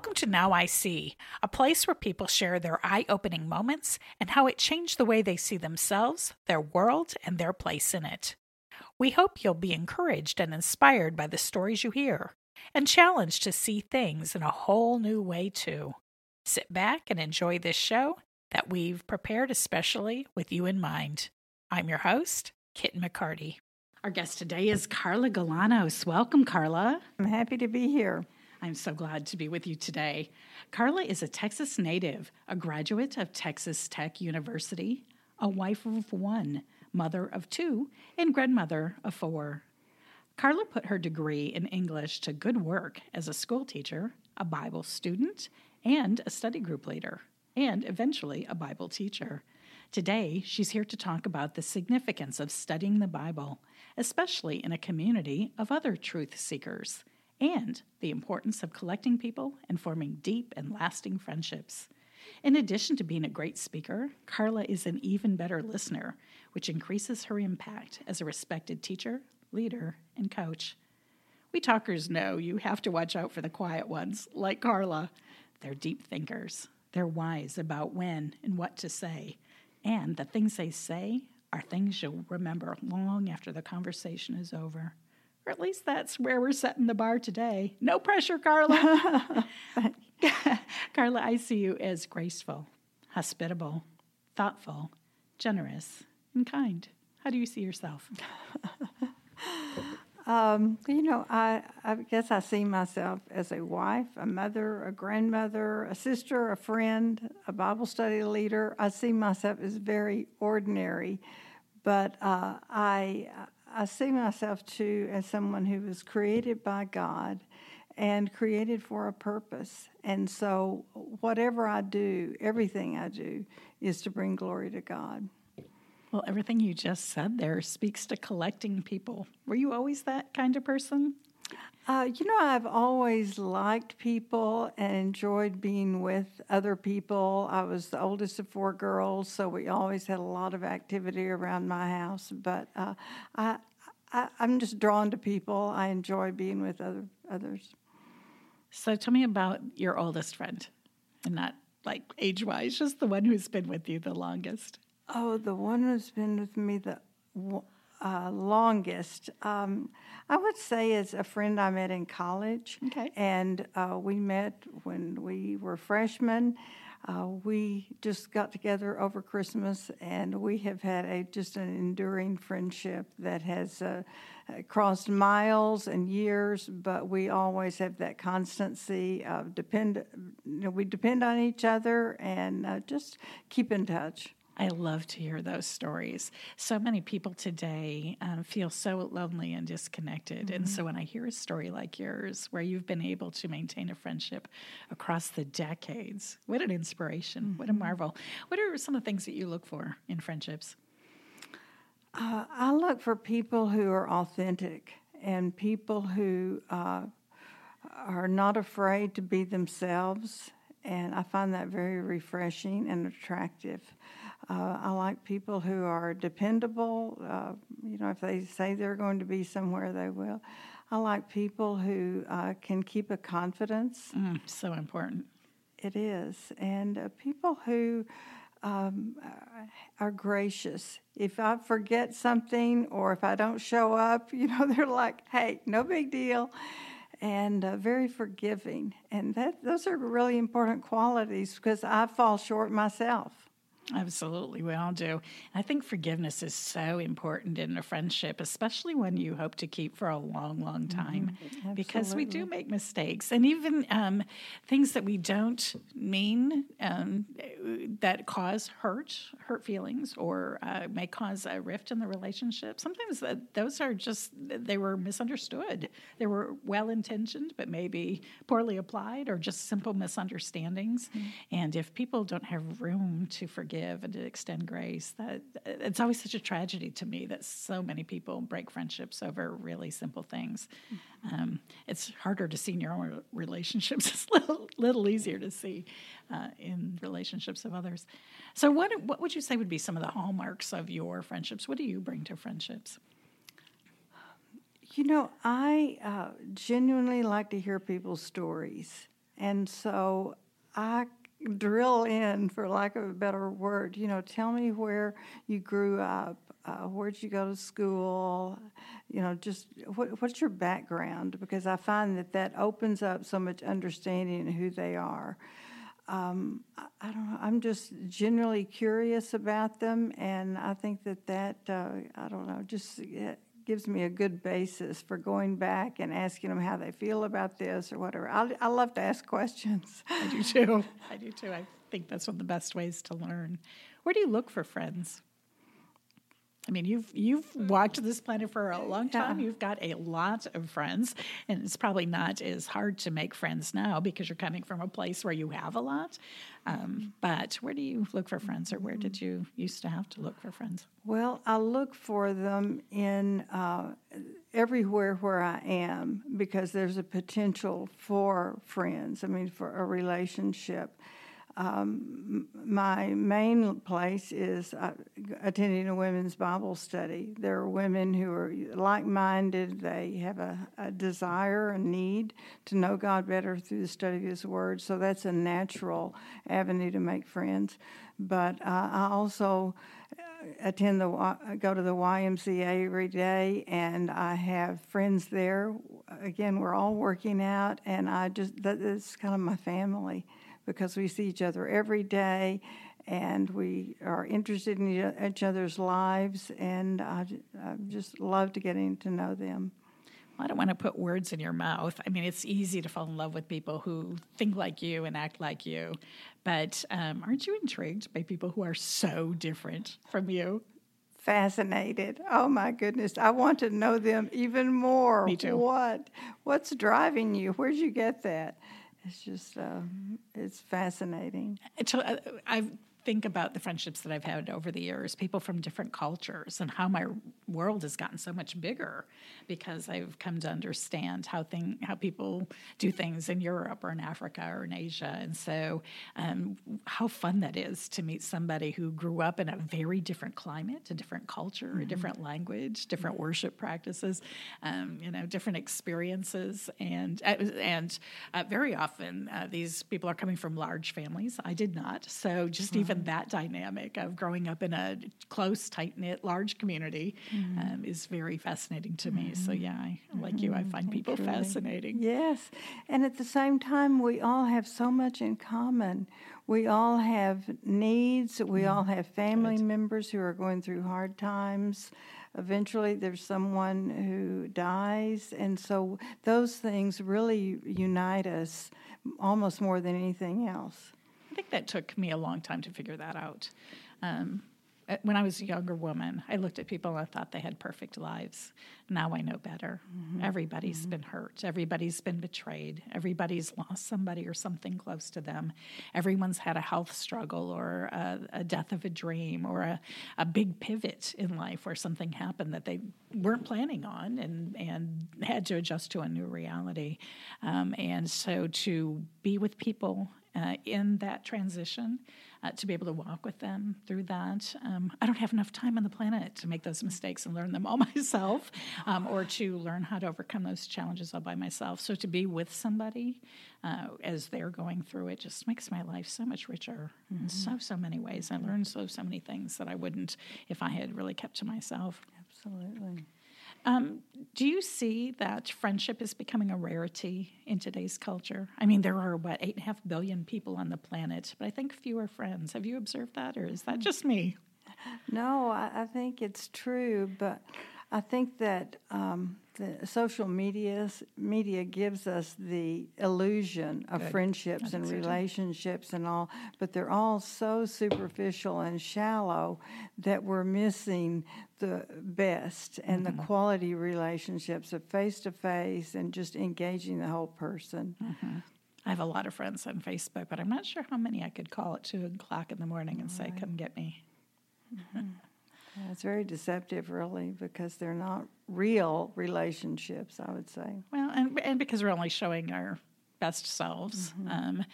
Welcome to Now I See, a place where people share their eye opening moments and how it changed the way they see themselves, their world, and their place in it. We hope you'll be encouraged and inspired by the stories you hear, and challenged to see things in a whole new way, too. Sit back and enjoy this show that we've prepared especially with you in mind. I'm your host, Kit McCarty. Our guest today is Carla Galanos. Welcome, Carla. I'm happy to be here. I'm so glad to be with you today. Carla is a Texas native, a graduate of Texas Tech University, a wife of one, mother of two, and grandmother of four. Carla put her degree in English to good work as a school teacher, a Bible student, and a study group leader, and eventually a Bible teacher. Today, she's here to talk about the significance of studying the Bible, especially in a community of other truth seekers and the importance of collecting people and forming deep and lasting friendships. In addition to being a great speaker, Carla is an even better listener, which increases her impact as a respected teacher, leader, and coach. We talkers know you have to watch out for the quiet ones, like Carla. They're deep thinkers. They're wise about when and what to say. And the things they say are things you'll remember long after the conversation is over. Or at least that's where we're setting the bar today. No pressure, Carla. Carla, I see you as graceful, hospitable, thoughtful, generous, and kind. How do you see yourself? um, you know, I, I guess I see myself as a wife, a mother, a grandmother, a sister, a friend, a Bible study leader. I see myself as very ordinary, but uh, I I see myself too as someone who was created by God and created for a purpose. And so, whatever I do, everything I do, is to bring glory to God. Well, everything you just said there speaks to collecting people. Were you always that kind of person? Uh, you know, I've always liked people and enjoyed being with other people. I was the oldest of four girls, so we always had a lot of activity around my house. But uh, I, I, am just drawn to people. I enjoy being with other others. So, tell me about your oldest friend, and not like age wise, just the one who's been with you the longest. Oh, the one who's been with me the uh, longest. Um, I would say is a friend I met in college. Okay. And uh, we met when we were freshmen. Uh, we just got together over Christmas, and we have had a just an enduring friendship that has uh, crossed miles and years. But we always have that constancy of depend. You know, we depend on each other and uh, just keep in touch. I love to hear those stories. So many people today um, feel so lonely and disconnected. Mm-hmm. And so when I hear a story like yours, where you've been able to maintain a friendship across the decades, what an inspiration, mm-hmm. what a mm-hmm. marvel. What are some of the things that you look for in friendships? Uh, I look for people who are authentic and people who uh, are not afraid to be themselves. And I find that very refreshing and attractive. Uh, I like people who are dependable. Uh, you know, if they say they're going to be somewhere, they will. I like people who uh, can keep a confidence. Mm, so important. It is. And uh, people who um, are gracious. If I forget something or if I don't show up, you know, they're like, hey, no big deal. And uh, very forgiving. And that, those are really important qualities because I fall short myself. Absolutely, we all do. I think forgiveness is so important in a friendship, especially when you hope to keep for a long, long time, mm-hmm. because we do make mistakes, and even um, things that we don't mean um, that cause hurt, hurt feelings, or uh, may cause a rift in the relationship. Sometimes that, those are just they were misunderstood. They were well intentioned, but maybe poorly applied, or just simple misunderstandings. Mm-hmm. And if people don't have room to forgive forgive and to extend grace. That it's always such a tragedy to me that so many people break friendships over really simple things. Mm-hmm. Um, it's harder to see in your own relationships. It's a little, little easier to see uh, in relationships of others. So, what what would you say would be some of the hallmarks of your friendships? What do you bring to friendships? You know, I uh, genuinely like to hear people's stories and so I drill in, for lack of a better word. You know, tell me where you grew up. Uh, where'd you go to school? You know, just what, what's your background? Because I find that that opens up so much understanding in who they are. Um, I, I, don't know. I'm just generally curious about them, and I think that that uh, I don't know just gives me a good basis for going back and asking them how they feel about this or whatever. I, I love to ask questions. I do too. I do too. I think that's one of the best ways to learn. Where do you look for friends? I mean, you've you've walked this planet for a long time. Yeah. You've got a lot of friends, and it's probably not as hard to make friends now because you're coming from a place where you have a lot. Um, but where do you look for friends, or where did you used to have to look for friends? Well, I look for them in uh, everywhere where I am because there's a potential for friends. I mean, for a relationship. Um, my main place is uh, attending a women's Bible study. There are women who are like minded, they have a, a, desire, a need to know God better through the study of His Word, so that's a natural avenue to make friends. But uh, I also uh, attend the go to the YMCA every day, and I have friends there. Again, we're all working out, and I just that's kind of my family because we see each other every day and we are interested in each other's lives, and I, I just love to getting to know them. I don't want to put words in your mouth. I mean, it's easy to fall in love with people who think like you and act like you, but um, aren't you intrigued by people who are so different from you? Fascinated. Oh my goodness, I want to know them even more. Me too. What? What's driving you? Where'd you get that? It's just um, it's fascinating. Uh, I've think about the friendships that I've had over the years, people from different cultures, and how my world has gotten so much bigger because I've come to understand how thing how people do things in Europe or in Africa or in Asia, and so um, how fun that is to meet somebody who grew up in a very different climate, a different culture, mm-hmm. a different language, different mm-hmm. worship practices, um, you know, different experiences, and uh, and uh, very often uh, these people are coming from large families. I did not, so just even even that dynamic of growing up in a close, tight knit, large community mm-hmm. um, is very fascinating to me. So, mm-hmm. yeah, I, like you, I find mm-hmm. people Truly. fascinating. Yes. And at the same time, we all have so much in common. We all have needs, we all have family Good. members who are going through hard times eventually there's someone who dies and so those things really unite us almost more than anything else I think that took me a long time to figure that out. Um, uh, when I was a younger woman, I looked at people and I thought they had perfect lives. Now I know better. Mm-hmm. Everybody's mm-hmm. been hurt. Everybody's been betrayed. Everybody's lost somebody or something close to them. Everyone's had a health struggle or a, a death of a dream or a, a big pivot in life where something happened that they weren't planning on and, and had to adjust to a new reality. Um, and so to be with people uh, in that transition, uh, to be able to walk with them through that. Um, I don't have enough time on the planet to make those mistakes and learn them all myself, um, or to learn how to overcome those challenges all by myself. So to be with somebody uh, as they're going through it just makes my life so much richer mm-hmm. in so so many ways. I learned so so many things that I wouldn't if I had really kept to myself. Absolutely. Um, do you see that friendship is becoming a rarity in today's culture? I mean, there are, what, eight and a half billion people on the planet, but I think fewer friends. Have you observed that, or is that mm. just me? No, I, I think it's true, but I think that um, the social media media gives us the illusion of Good. friendships and relationships and all, but they're all so superficial and shallow that we're missing the best and mm-hmm. the quality relationships of face to face and just engaging the whole person. Mm-hmm. I have a lot of friends on Facebook, but I'm not sure how many I could call at two o'clock in the morning and say, "Come get me." Mm-hmm. Yeah, it's very deceptive, really, because they're not real relationships. I would say. Well, and and because we're only showing our best selves. Mm-hmm. Um,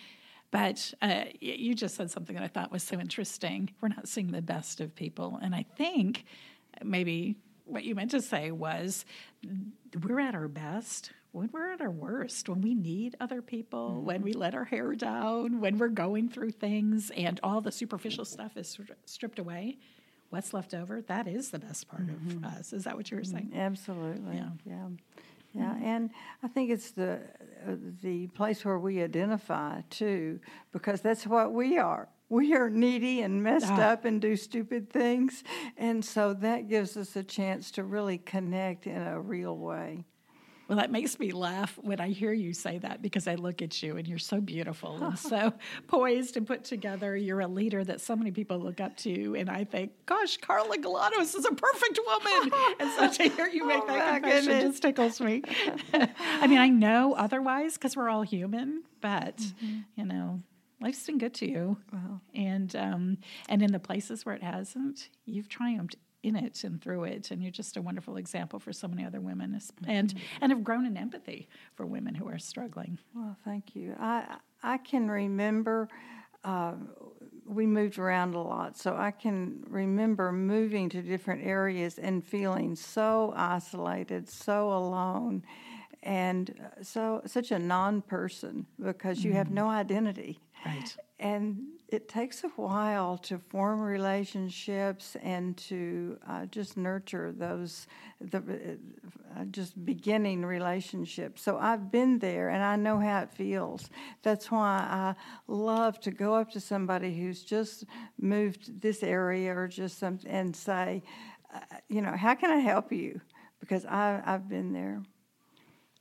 but uh, you just said something that I thought was so interesting. We're not seeing the best of people, and I think maybe what you meant to say was we're at our best when we're at our worst, when we need other people, mm-hmm. when we let our hair down, when we're going through things and all the superficial stuff is stripped away, what's left over, that is the best part mm-hmm. of us. Is that what you were saying? Absolutely. Yeah. Yeah. Yeah, and I think it's the uh, the place where we identify too, because that's what we are. We are needy and messed ah. up and do stupid things, and so that gives us a chance to really connect in a real way. Well, that makes me laugh when I hear you say that because I look at you and you're so beautiful and so poised and put together. You're a leader that so many people look up to. And I think, gosh, Carla Galanos is a perfect woman. and so to hear you make oh, that confession goodness. just tickles me. I mean, I know otherwise because we're all human, but, mm-hmm. you know, life's been good to you. Wow. And um, and in the places where it hasn't, you've triumphed in it and through it and you're just a wonderful example for so many other women mm-hmm. and and have grown in empathy for women who are struggling well thank you i i can remember uh, we moved around a lot so i can remember moving to different areas and feeling so isolated so alone and uh, so such a non-person because you mm. have no identity right and it takes a while to form relationships and to uh, just nurture those the uh, just beginning relationships. So i've been there and i know how it feels. That's why i love to go up to somebody who's just moved this area or just something and say uh, you know how can i help you? Because I, i've been there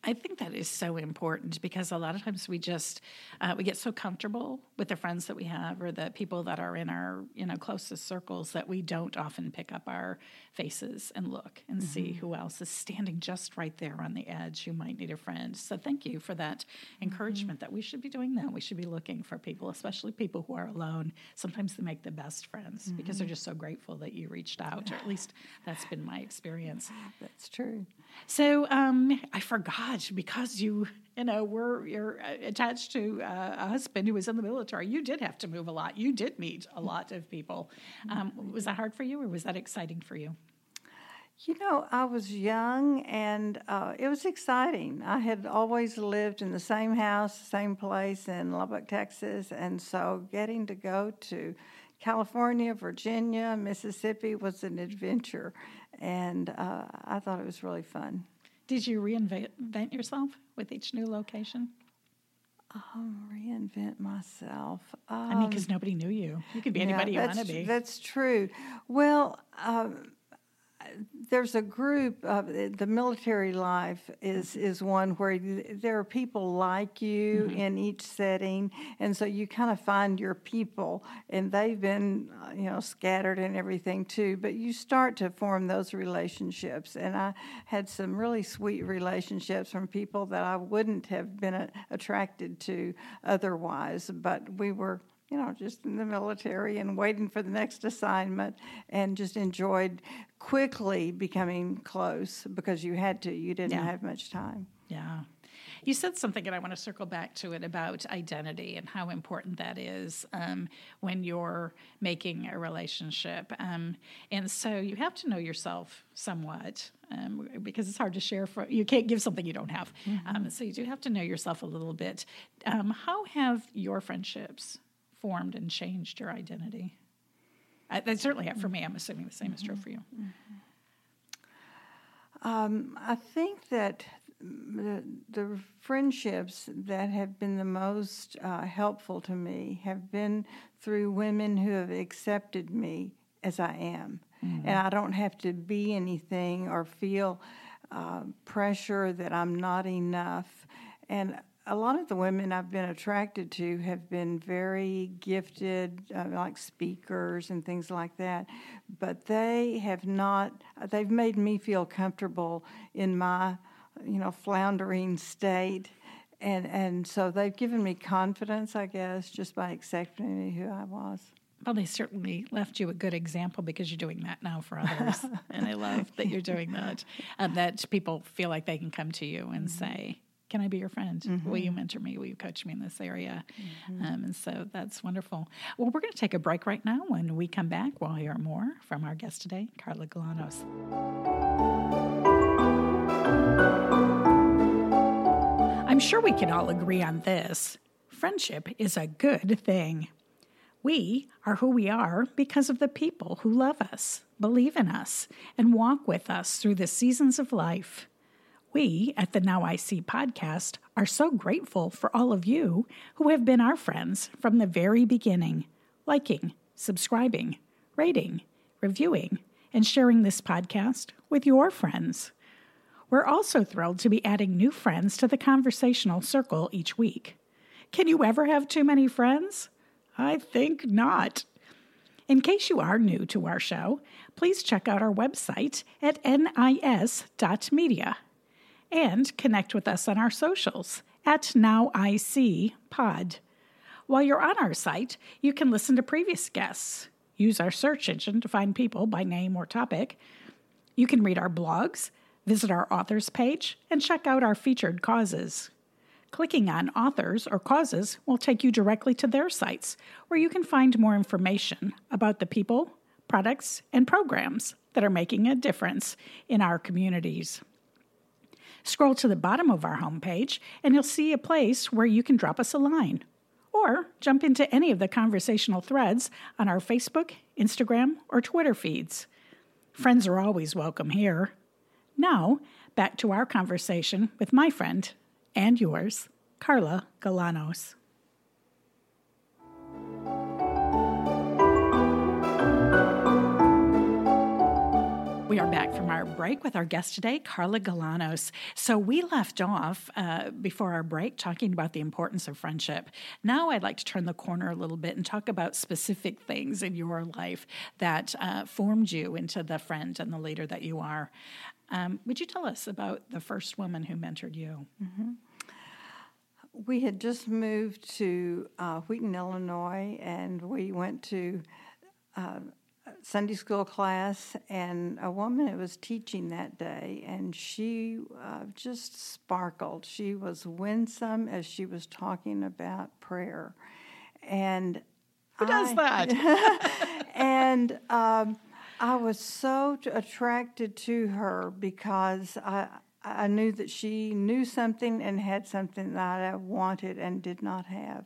I think that is so important because a lot of times we just uh, we get so comfortable with the friends that we have or the people that are in our you know closest circles that we don't often pick up our faces and look and mm-hmm. see who else is standing just right there on the edge who might need a friend. So thank you for that mm-hmm. encouragement that we should be doing that. We should be looking for people, especially people who are alone. Sometimes they make the best friends mm-hmm. because they're mm-hmm. just so grateful that you reached out, or at least that's been my experience. That's true. So um, I forgot because you, you know, were you're attached to uh, a husband who was in the military. You did have to move a lot. You did meet a lot of people. Um, was that hard for you, or was that exciting for you? You know, I was young and uh, it was exciting. I had always lived in the same house, same place in Lubbock, Texas, and so getting to go to California, Virginia, Mississippi was an adventure and uh, I thought it was really fun. Did you reinvent yourself with each new location? Um, reinvent myself. Um, I mean, because nobody knew you. You could be yeah, anybody you want to be. That's true. Well, um, there's a group of the military life is is one where there are people like you mm-hmm. in each setting and so you kind of find your people and they've been uh, you know scattered and everything too but you start to form those relationships and I had some really sweet relationships from people that I wouldn't have been attracted to otherwise but we were you know, just in the military and waiting for the next assignment and just enjoyed quickly becoming close because you had to. You didn't yeah. have much time. Yeah. You said something, and I want to circle back to it about identity and how important that is um, when you're making a relationship. Um, and so you have to know yourself somewhat um, because it's hard to share. For you can't give something you don't have. Mm-hmm. Um, so you do have to know yourself a little bit. Um, how have your friendships formed and changed your identity? I, they certainly have for me. I'm assuming the same mm-hmm. is true for you. Mm-hmm. Um, I think that the, the, friendships that have been the most uh, helpful to me have been through women who have accepted me as I am. Mm-hmm. And I don't have to be anything or feel uh, pressure that I'm not enough. And a lot of the women I've been attracted to have been very gifted, uh, like speakers and things like that, but they have not, they've made me feel comfortable in my, you know, floundering state. And, and so they've given me confidence, I guess, just by accepting me who I was. Well, they certainly left you a good example because you're doing that now for others. and I love that you're doing that. And that people feel like they can come to you and mm-hmm. say, can I be your friend? Mm-hmm. Will you mentor me? Will you coach me in this area? Mm-hmm. Um, and so that's wonderful. Well, we're going to take a break right now. When we come back, we'll hear more from our guest today, Carla Galanos. I'm sure we can all agree on this. Friendship is a good thing. We are who we are because of the people who love us, believe in us, and walk with us through the seasons of life. We at the Now I See podcast are so grateful for all of you who have been our friends from the very beginning, liking, subscribing, rating, reviewing, and sharing this podcast with your friends. We're also thrilled to be adding new friends to the conversational circle each week. Can you ever have too many friends? I think not. In case you are new to our show, please check out our website at nis.media and connect with us on our socials at NowICPod. While you're on our site, you can listen to previous guests, use our search engine to find people by name or topic. You can read our blogs, visit our authors page, and check out our featured causes. Clicking on authors or causes will take you directly to their sites, where you can find more information about the people, products, and programs that are making a difference in our communities. Scroll to the bottom of our homepage, and you'll see a place where you can drop us a line. Or jump into any of the conversational threads on our Facebook, Instagram, or Twitter feeds. Friends are always welcome here. Now, back to our conversation with my friend, and yours, Carla Galanos. We are back from our break with our guest today, Carla Galanos. So, we left off uh, before our break talking about the importance of friendship. Now, I'd like to turn the corner a little bit and talk about specific things in your life that uh, formed you into the friend and the leader that you are. Um, would you tell us about the first woman who mentored you? Mm-hmm. We had just moved to uh, Wheaton, Illinois, and we went to uh, Sunday school class, and a woman was teaching that day, and she uh, just sparkled. She was winsome as she was talking about prayer, and who does I, that? and um, I was so attracted to her because I I knew that she knew something and had something that I wanted and did not have.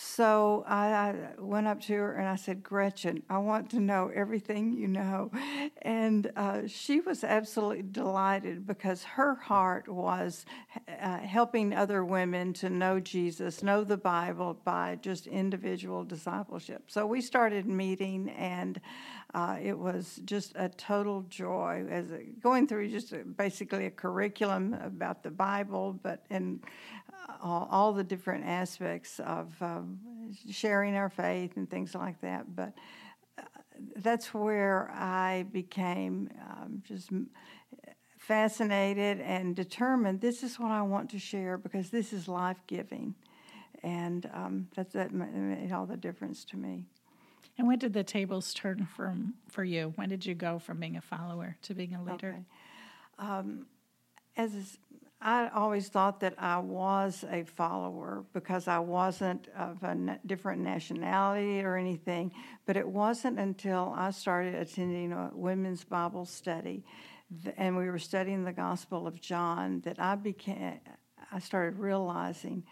So I, went up to her and I said, Gretchen, I want to know everything you know. And uh, she was absolutely delighted because her heart was uh, helping other women to know Jesus, know the Bible by just individual discipleship. So we started meeting and uh, it was just a total joy as a, going through just a, basically a curriculum about the Bible, but uh, all, all the different aspects of um, sharing our faith and things like that. But uh, that's where I became um, just fascinated and determined this is what I want to share because this is life giving. And um, that's, that made all the difference to me. And when did the tables turn from for you? When did you go from being a follower to being a leader? Okay. Um, as I always thought that I was a follower because I wasn't of a na- different nationality or anything. But it wasn't until I started attending a women's Bible study, th- and we were studying the Gospel of John, that I became. I started realizing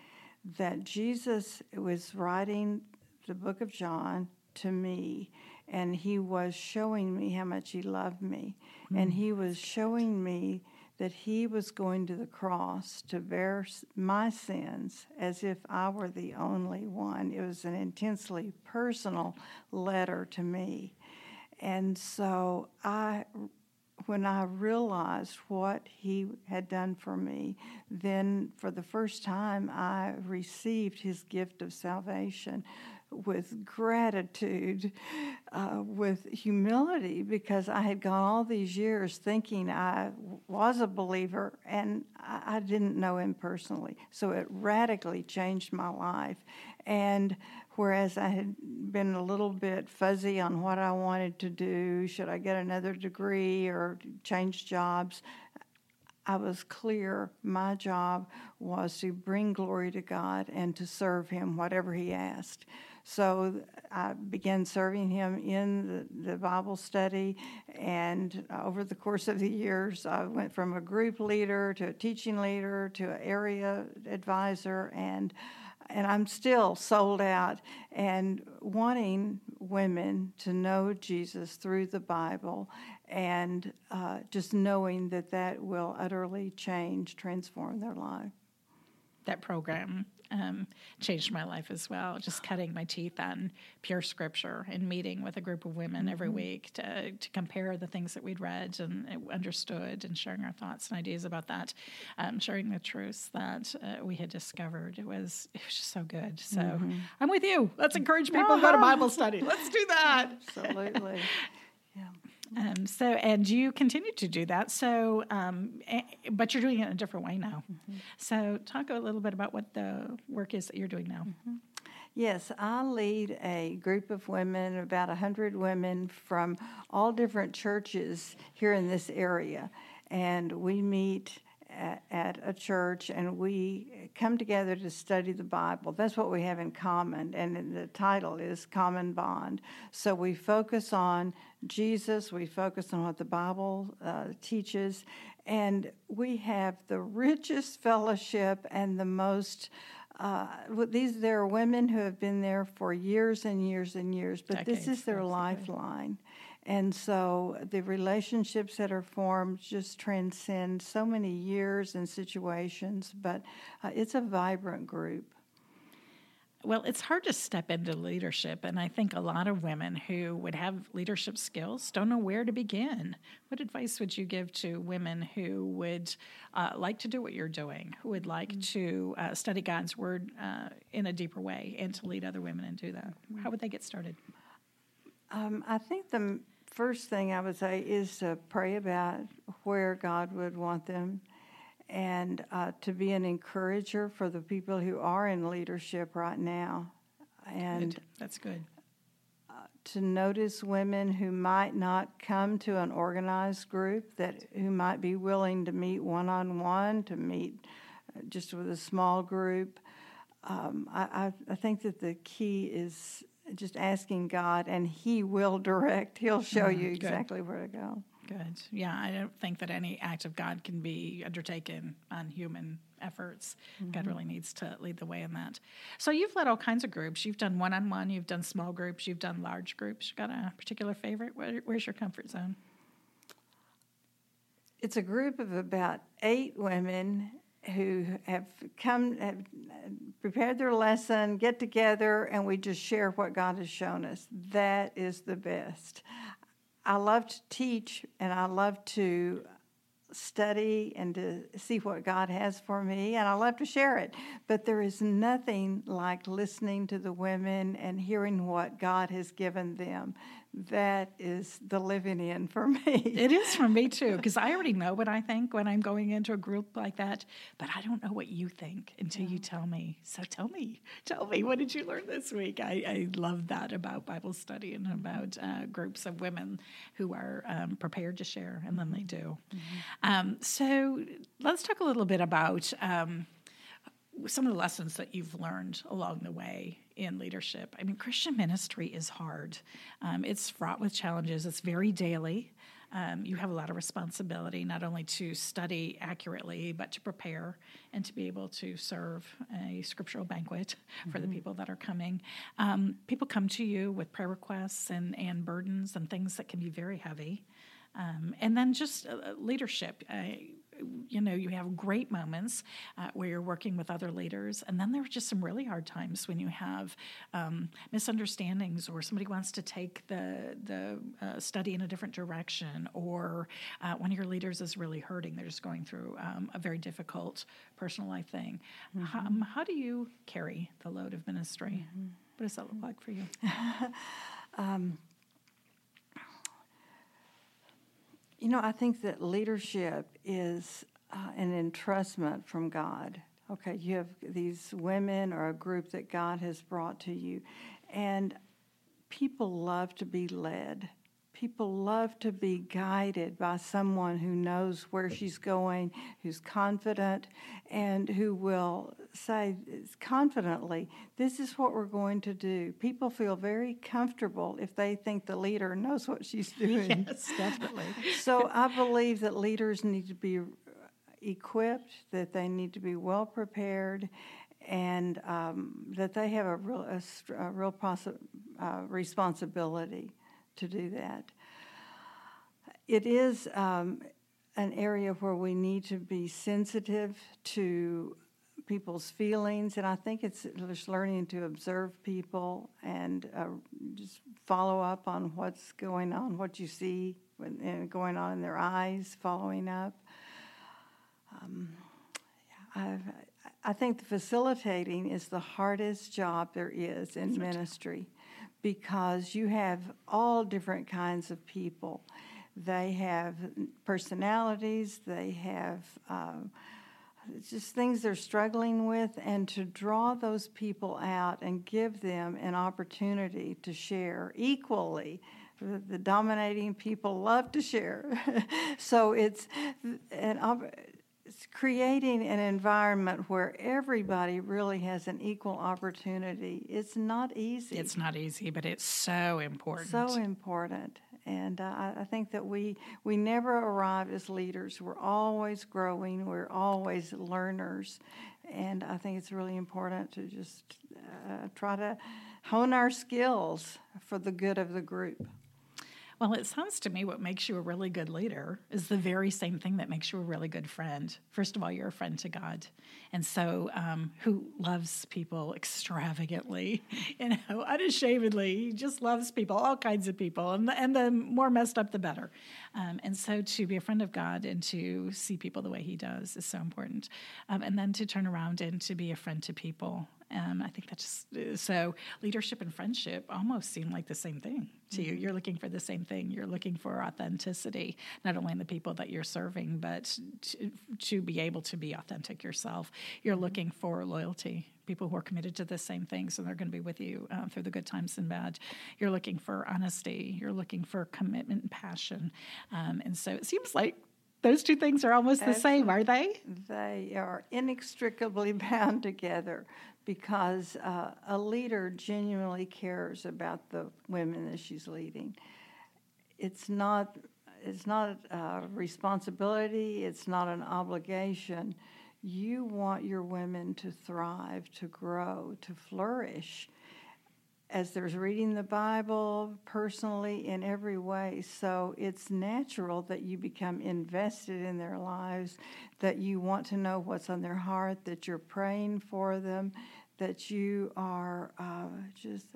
that Jesus was writing the book of John to me and he was showing me how much he loved me mm. and he was showing me that he was going to the cross to bear my sins as if I were the only one. It was an intensely personal letter to me. And so I when I realized what he had done for me, then for the first time I received his gift of salvation with gratitude, uh, with humility, because I had gone all these years thinking I was a believer and I, I didn't know him personally. So it radically changed my life. And whereas I had been a little bit fuzzy on what I wanted to do, should I get another degree or change jobs? I was clear my job was to bring glory to God and to serve Him, whatever He asked. So I began serving Him in the, the Bible study, and over the course of the years, I went from a group leader to a teaching leader to an area advisor, and and I'm still sold out and wanting women to know Jesus through the Bible and uh, just knowing that that will utterly change, transform their life. That program um, changed my life as well. Just cutting my teeth on pure scripture and meeting with a group of women mm-hmm. every week to, to compare the things that we'd read and understood and sharing our thoughts and ideas about that, um, sharing the truths that uh, we had discovered. It was it was just so good. So mm-hmm. I'm with you. Let's encourage people uh-huh. to go to Bible study. Let's do that. Absolutely. Yeah. Um, so, and you continue to do that. So, um, but you're doing it in a different way now. Mm-hmm. So, talk a little bit about what the work is that you're doing now. Mm-hmm. Yes, I lead a group of women, about 100 women from all different churches here in this area. And we meet at, a church and we come together to study the Bible. That's what we have in common, and the title is Common Bond. So we focus on Jesus, we focus on what the Bible uh, teaches, and we have the richest fellowship and the most. Uh, these there are women who have been there for years and years and years, but Decades, this is their lifeline. And so the relationships that are formed just transcend so many years and situations, but uh, it's a vibrant group. Well, it's hard to step into leadership, and I think a lot of women who would have leadership skills don't know where to begin. What advice would you give to women who would uh, like to do what you're doing, who would like mm-hmm. to uh, study God's Word uh, in a deeper way and to lead other women and do that? How would they get started? Um, I think the first thing I would say is to pray about where God would want them and uh, to be an encourager for the people who are in leadership right now. And good. that's good. Uh, to notice women who might not come to an organized group, that who might be willing to meet one on one, to meet uh, just with a small group. Um, I, I, I think that the key is just asking God, and He will direct. He'll show mm, you exactly good. where to go. Good. Yeah, I don't think that any act of God can be undertaken on human efforts. Mm-hmm. God really needs to lead the way in that. So you've led all kinds of groups. You've done one on one, you've done small groups, you've done large groups. You got a particular favorite? Where, where's your comfort zone? It's a group of about eight women who have come, have prepared their lesson, get together, and we just share what God has shown us. That is the best. I love to teach and I love to study and to see what God has for me, and I love to share it. But there is nothing like listening to the women and hearing what God has given them that is the living in for me. It is for me too, because I already know what I think when I'm going into a group like that, but I don't know what you think until yeah. you tell me. So tell me, tell me, what did you learn this week? I, I love that about Bible study and about uh, groups of women who are um, prepared to share, and then they do. Mm-hmm. Um, so let's talk a little bit about. Um, some of the lessons that you've learned along the way in leadership. I mean, Christian ministry is hard. Um, it's fraught with challenges. It's very daily. Um, you have a lot of responsibility, not only to study accurately, but to prepare and to be able to serve a scriptural banquet mm-hmm. for the mm-hmm. people that are coming. Um, people come to you with prayer requests and, and burdens and things that can be very heavy. Um, and then just uh, leadership. Uh, you know, you have great moments uh, where you're working with other leaders, and then there are just some really hard times when you have um, misunderstandings, or somebody wants to take the the uh, study in a different direction, or uh, one of your leaders is really hurting; they're just going through um, a very difficult personal life thing. Mm-hmm. How, um, how, do you carry the load of ministry? Mm-hmm. What does that look like for you? um, You know, I think that leadership is uh, an entrustment from God. Okay, you have these women or a group that God has brought to you, and people love to be led. People love to be guided by someone who knows where she's going, who's confident, and who will say confidently, This is what we're going to do. People feel very comfortable if they think the leader knows what she's doing. Yes, definitely. so I believe that leaders need to be equipped, that they need to be well prepared, and um, that they have a real, a, a real possi- uh, responsibility to do that. It is um, an area where we need to be sensitive to people's feelings, and I think it's just learning to observe people and uh, just follow up on what's going on, what you see going on in their eyes, following up. Um, i I think the facilitating is the hardest job there is in ministry because you have all different kinds of people. They have personalities, they have uh, just things they're struggling with, and to draw those people out and give them an opportunity to share equally. The, the dominating people love to share. so it's an it's creating an environment where everybody really has an equal opportunity. It's not easy. It's not easy, but it's so important. So important. And uh, I think that we, we never arrive as leaders. We're always growing, we're always learners. And I think it's really important to just uh, try to hone our skills for the good of the group. Well, it sounds to me what makes you a really good leader is the very same thing that makes you a really good friend. First of all, you're a friend to God, and so um, who loves people extravagantly, you know, unashamedly. He just loves people, all kinds of people, and the, and the more messed up, the better. Um, and so to be a friend of God and to see people the way He does is so important, um, and then to turn around and to be a friend to people um, I think that's just so leadership and friendship almost seem like the same thing to mm-hmm. you. You're looking for the same thing. You're looking for authenticity, not only in the people that you're serving, but to, to be able to be authentic yourself. You're mm-hmm. looking for loyalty, people who are committed to the same things and they're going to be with you uh, through the good times and bad. You're looking for honesty. You're looking for commitment and passion. Um, and so it seems like those two things are almost the same, are they? They are inextricably bound together because uh, a leader genuinely cares about the women that she's leading. It's not it's not a responsibility, it's not an obligation. You want your women to thrive, to grow, to flourish as there's reading the Bible personally in every way. So it's natural that you become invested in their lives, that you want to know what's on their heart, that you're praying for them, that you are uh, just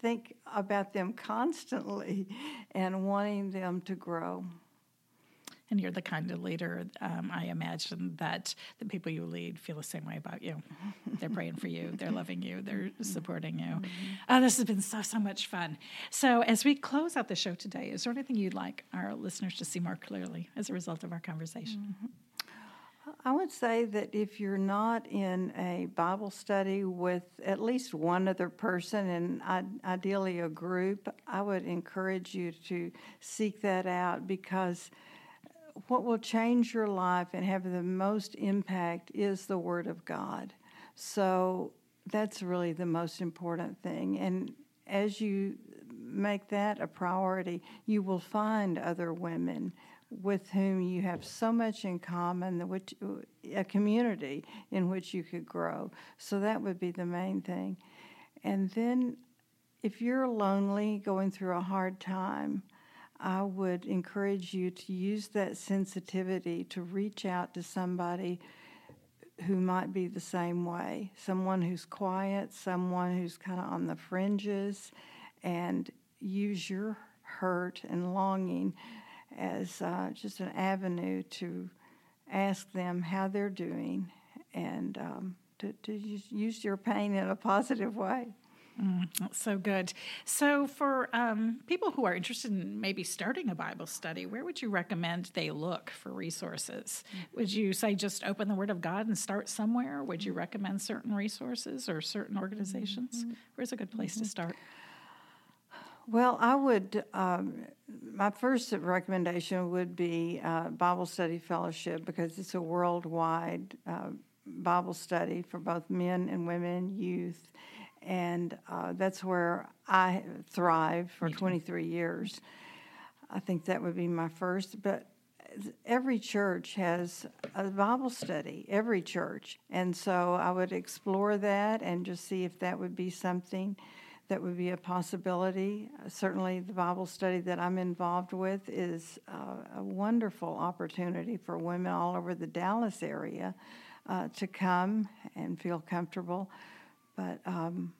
think about them constantly and wanting them to grow. And you're the kind of leader, um, I imagine, that the people you lead feel the same way about you. They're praying for you, they're loving you, they're supporting you. Mm-hmm. Oh, this has been so, so much fun. So, as we close out the show today, is there anything you'd like our listeners to see more clearly as a result of our conversation? Mm-hmm. I would say that if you're not in a Bible study with at least one other person and ideally a group, I would encourage you to seek that out because what will change your life and have the most impact is the Word of God. So that's really the most important thing. And as you make that a priority, you will find other women with whom you have so much in common, which a community in which you could grow. So that would be the main thing. And then, if you're lonely, going through a hard time, I would encourage you to use that sensitivity to reach out to somebody who might be the same way someone who's quiet, someone who's kind of on the fringes, and use your hurt and longing as uh, just an avenue to ask them how they're doing and um, to, to use, use, your pain in a positive way. Mm, so good. So, for um, people who are interested in maybe starting a Bible study, where would you recommend they look for resources? Mm-hmm. Would you say just open the Word of God and start somewhere? Would you recommend certain resources or certain organizations? Mm-hmm. Where's a good place mm-hmm. to start? Well, I would, um, my first recommendation would be uh, Bible Study Fellowship because it's a worldwide uh, Bible study for both men and women, youth, and uh, that's where I thrive for 23 years. I think that would be my first, but every church has a Bible study, every church. And so I would explore that and just see if that would be something that would be a possibility. Certainly, the Bible study that I'm involved with is uh, a wonderful opportunity for women all over the Dallas area uh, to come and feel comfortable. But um,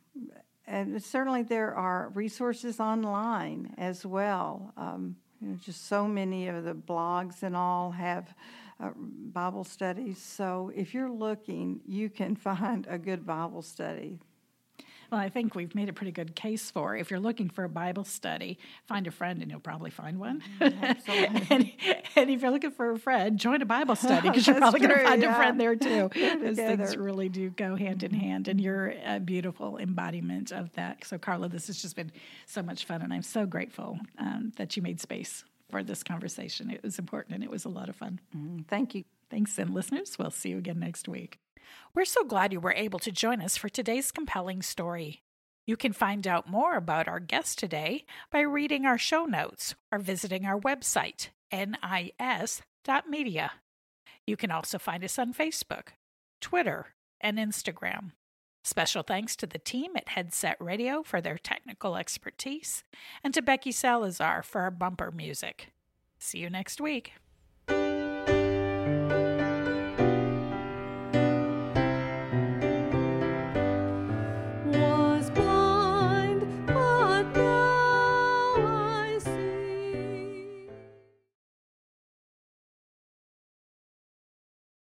and certainly there are resources online as well. Um, you know, just so many of the blogs and all have uh, Bible studies. So if you're looking, you can find a good Bible study well, I think we've made a pretty good case for if you're looking for a Bible study, find a friend and you'll probably find one. Mm, and, and, if you're looking for a friend, join a Bible study because you're probably going to find yeah. a friend there too. Those things really do go hand in hand, and you're a beautiful embodiment of that. So, Carla, this has just been so much fun, and I'm so grateful um, that you made space for this conversation. It was important and it was a lot of fun. Mm, thank you. Thanks, and listeners, we'll see you again next week. We're so glad you were able to join us for today's compelling story. You can find out more about our guest today by reading our show notes or visiting our website, nis.media. You can also find us on Facebook, Twitter, and Instagram. Special thanks to the team at Headset Radio for their technical expertise and to Becky Salazar for our bumper music. See you next week.